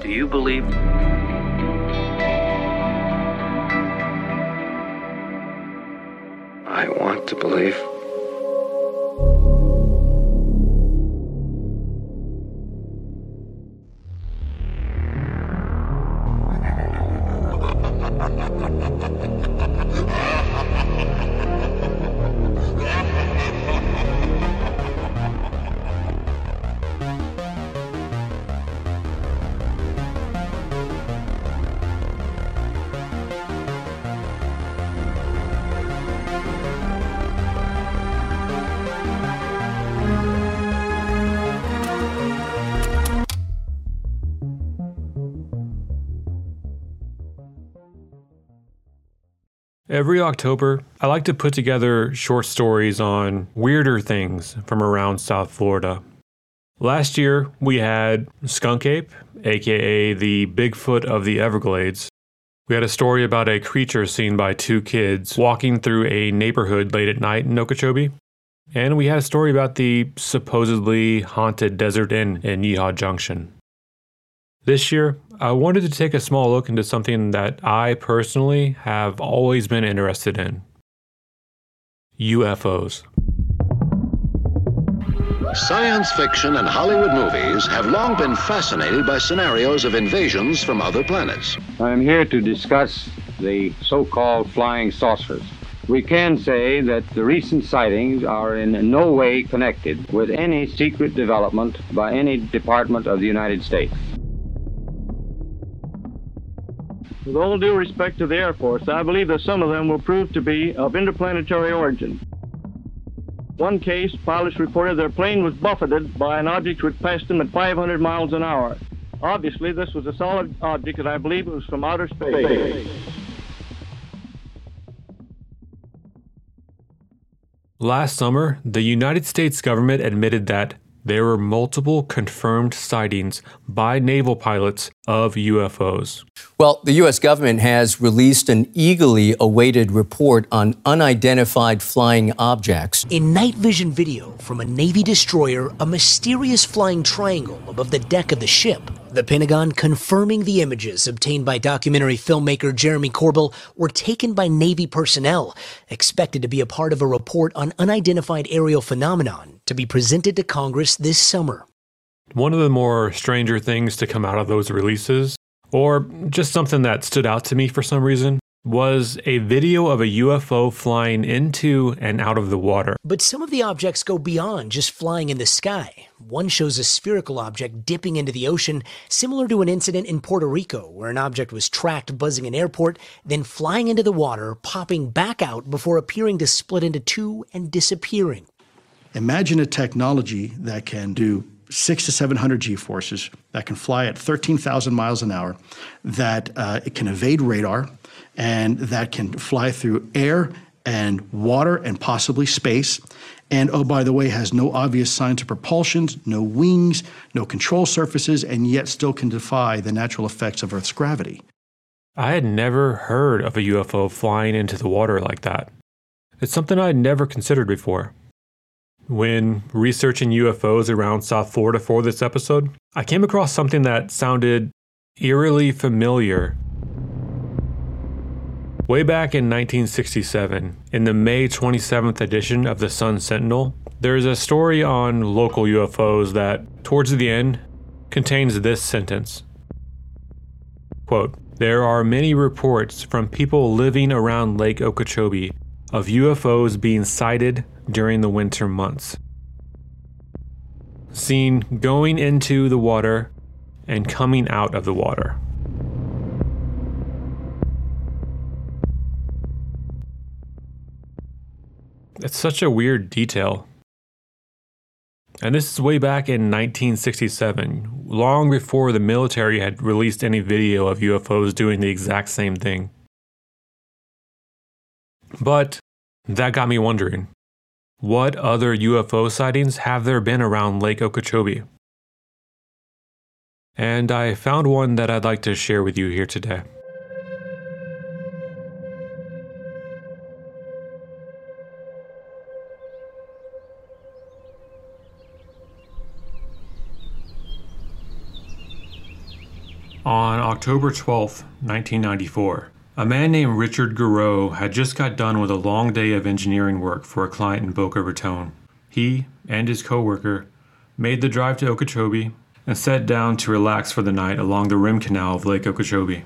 Do you believe? I want to believe. Every October, I like to put together short stories on weirder things from around South Florida. Last year, we had Skunk Ape, aka the Bigfoot of the Everglades. We had a story about a creature seen by two kids walking through a neighborhood late at night in Okeechobee. And we had a story about the supposedly haunted Desert Inn in Yeehaw Junction. This year, I wanted to take a small look into something that I personally have always been interested in UFOs. Science fiction and Hollywood movies have long been fascinated by scenarios of invasions from other planets. I'm here to discuss the so called flying saucers. We can say that the recent sightings are in no way connected with any secret development by any department of the United States. With all due respect to the Air Force, I believe that some of them will prove to be of interplanetary origin. One case, pilots reported their plane was buffeted by an object which passed them at 500 miles an hour. Obviously, this was a solid object, and I believe it was from outer space. Last summer, the United States government admitted that there were multiple confirmed sightings by naval pilots of UFOs. Well, the U.S. government has released an eagerly awaited report on unidentified flying objects. In night vision video from a Navy destroyer, a mysterious flying triangle above the deck of the ship. The Pentagon confirming the images obtained by documentary filmmaker Jeremy Corbell were taken by Navy personnel, expected to be a part of a report on unidentified aerial phenomenon to be presented to Congress this summer. One of the more stranger things to come out of those releases, or just something that stood out to me for some reason, was a video of a UFO flying into and out of the water. But some of the objects go beyond just flying in the sky. One shows a spherical object dipping into the ocean, similar to an incident in Puerto Rico where an object was tracked buzzing an airport, then flying into the water, popping back out before appearing to split into two and disappearing. Imagine a technology that can do six to 700 G forces, that can fly at 13,000 miles an hour, that uh, it can evade radar, and that can fly through air and water and possibly space. And oh, by the way, has no obvious signs of propulsion, no wings, no control surfaces, and yet still can defy the natural effects of Earth's gravity. I had never heard of a UFO flying into the water like that. It's something I had never considered before. When researching UFOs around South Florida for this episode, I came across something that sounded eerily familiar. Way back in 1967, in the May 27th edition of the Sun Sentinel, there's a story on local UFOs that, towards the end, contains this sentence. Quote, There are many reports from people living around Lake Okeechobee of UFOs being sighted during the winter months. Seen going into the water and coming out of the water. It's such a weird detail. And this is way back in 1967, long before the military had released any video of UFOs doing the exact same thing. But that got me wondering what other UFO sightings have there been around Lake Okeechobee? And I found one that I'd like to share with you here today. On October 12, 1994, a man named Richard Garreau had just got done with a long day of engineering work for a client in Boca Raton. He and his coworker made the drive to Okeechobee and sat down to relax for the night along the rim canal of Lake Okeechobee.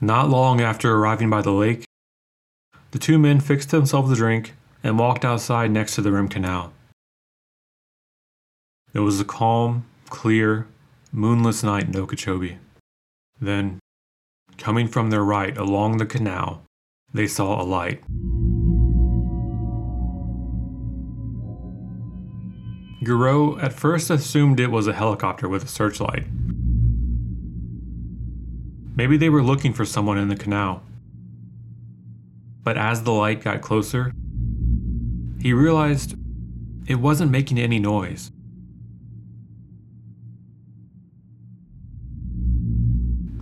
Not long after arriving by the lake, the two men fixed themselves a drink and walked outside next to the rim canal. It was a calm, clear, moonless night in Okeechobee. Then, coming from their right along the canal, they saw a light. Garreau at first assumed it was a helicopter with a searchlight. Maybe they were looking for someone in the canal. But as the light got closer, he realized it wasn't making any noise.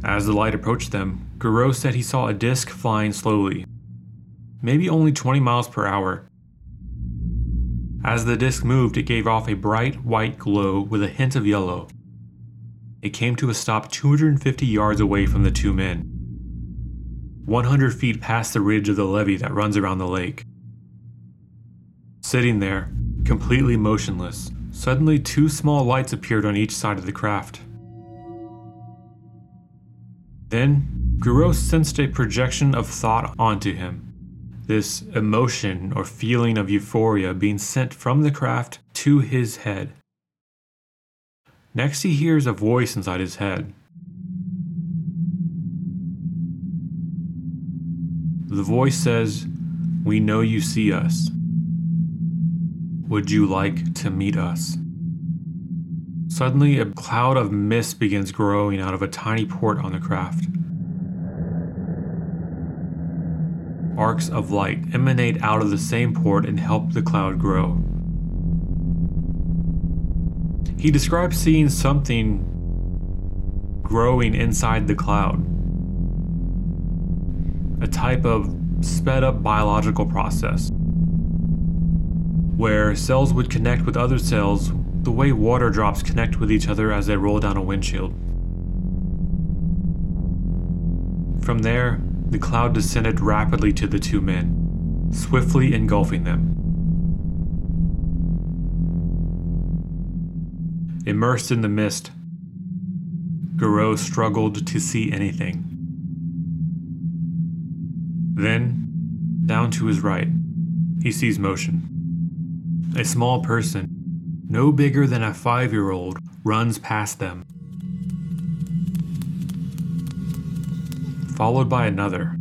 As the light approached them, Garreau said he saw a disc flying slowly, maybe only 20 miles per hour. As the disc moved, it gave off a bright white glow with a hint of yellow. It came to a stop 250 yards away from the two men, 100 feet past the ridge of the levee that runs around the lake. Sitting there, completely motionless, suddenly two small lights appeared on each side of the craft. Then, Garreau sensed a projection of thought onto him. This emotion or feeling of euphoria being sent from the craft to his head. Next, he hears a voice inside his head. The voice says, We know you see us. Would you like to meet us? Suddenly, a cloud of mist begins growing out of a tiny port on the craft. Arcs of light emanate out of the same port and help the cloud grow. He describes seeing something growing inside the cloud. A type of sped up biological process where cells would connect with other cells the way water drops connect with each other as they roll down a windshield. From there, the cloud descended rapidly to the two men, swiftly engulfing them. Immersed in the mist, Garreau struggled to see anything. Then, down to his right, he sees motion. A small person, no bigger than a five year old, runs past them. Followed by another.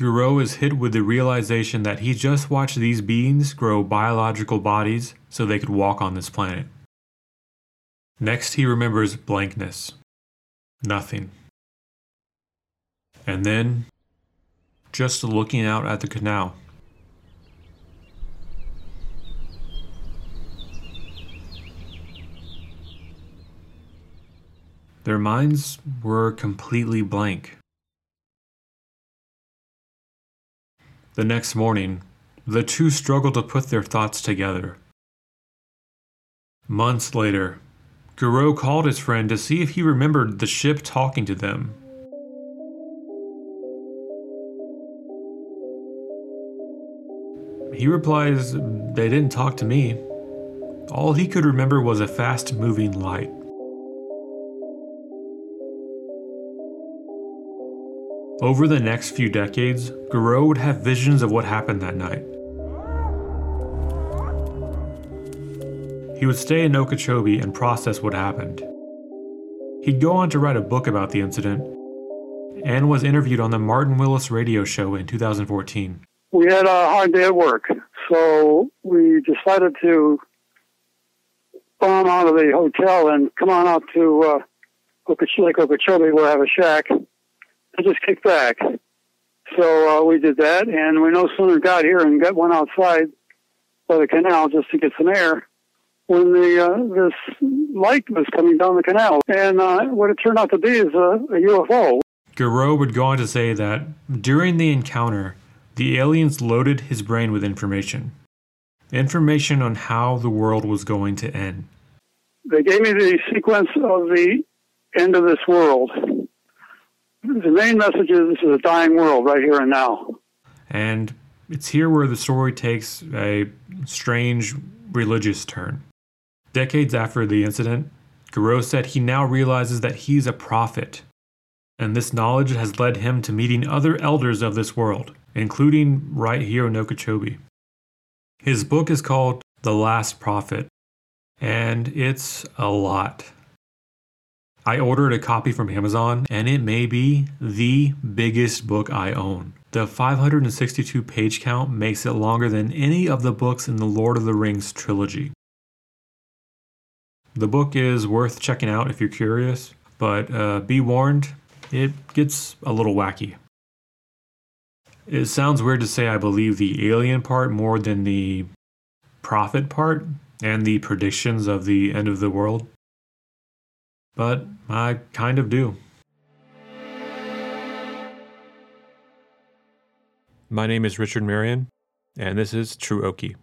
Garreau is hit with the realization that he just watched these beings grow biological bodies so they could walk on this planet. Next, he remembers blankness. Nothing. And then, just looking out at the canal. Their minds were completely blank. The next morning, the two struggled to put their thoughts together. Months later, Garreau called his friend to see if he remembered the ship talking to them. He replies, They didn't talk to me. All he could remember was a fast moving light. Over the next few decades, Garreau would have visions of what happened that night. He would stay in Okeechobee and process what happened. He'd go on to write a book about the incident and was interviewed on the Martin Willis radio show in 2014. We had a hard day at work, so we decided to bomb out of the hotel and come on out to uh, Lake Okeechobee. We'll have a shack and just kick back. So uh, we did that, and we no sooner got here and got one outside by the canal just to get some air when the uh, this light was coming down the canal, and uh, what it turned out to be is a, a UFO. Garreau would go on to say that during the encounter, the aliens loaded his brain with information. Information on how the world was going to end. They gave me the sequence of the end of this world. The main message is this is a dying world right here and now. And it's here where the story takes a strange religious turn. Decades after the incident, Garreau said he now realizes that he's a prophet, and this knowledge has led him to meeting other elders of this world, including right here in Okeechobee. His book is called The Last Prophet, and it's a lot. I ordered a copy from Amazon, and it may be the biggest book I own. The 562 page count makes it longer than any of the books in the Lord of the Rings trilogy. The book is worth checking out if you're curious, but uh, be warned, it gets a little wacky. It sounds weird to say I believe the alien part more than the prophet part and the predictions of the end of the world, but I kind of do. My name is Richard Marion, and this is True Okie.